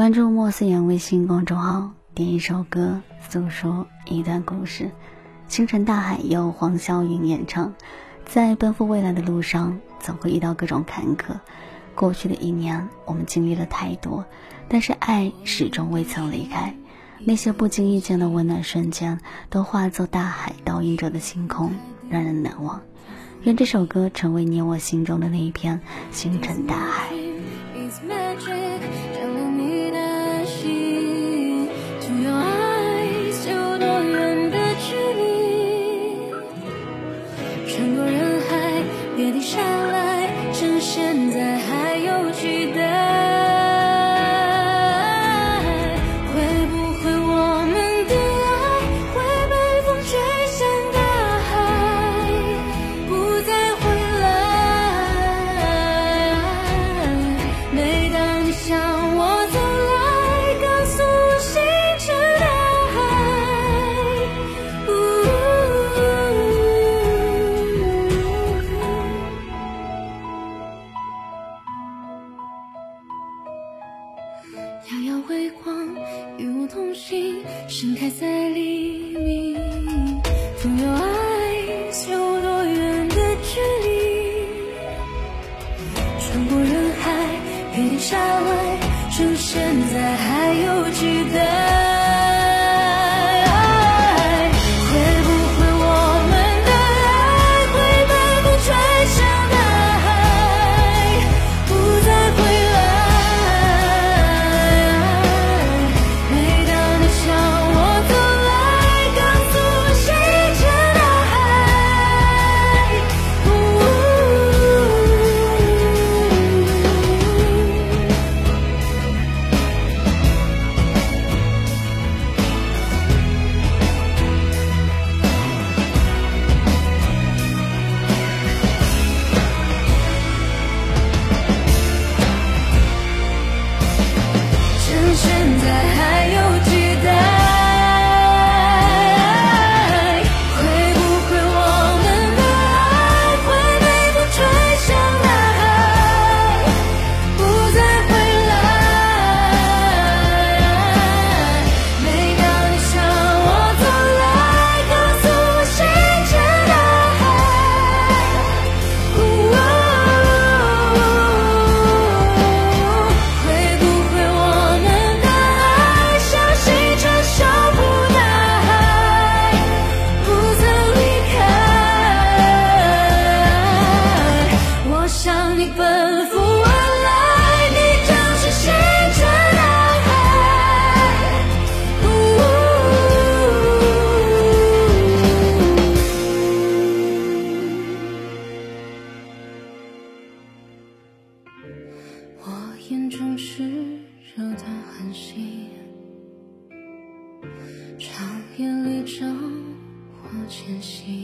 关注莫思言微信公众号，点一首歌，诉说一段故事。星辰大海由黄霄云演唱。在奔赴未来的路上，总会遇到各种坎坷。过去的一年，我们经历了太多，但是爱始终未曾离开。那些不经意间的温暖瞬间，都化作大海倒映着的星空，让人难忘。愿这首歌成为你我心中的那一片星辰大海。微光，与我同行，盛开在黎明。风有爱，有多远的距离？穿过人海，约定下来，趁现在还有你奔赴而来，你就是星辰大海。我眼中炽热的恒星。长夜里照我前行。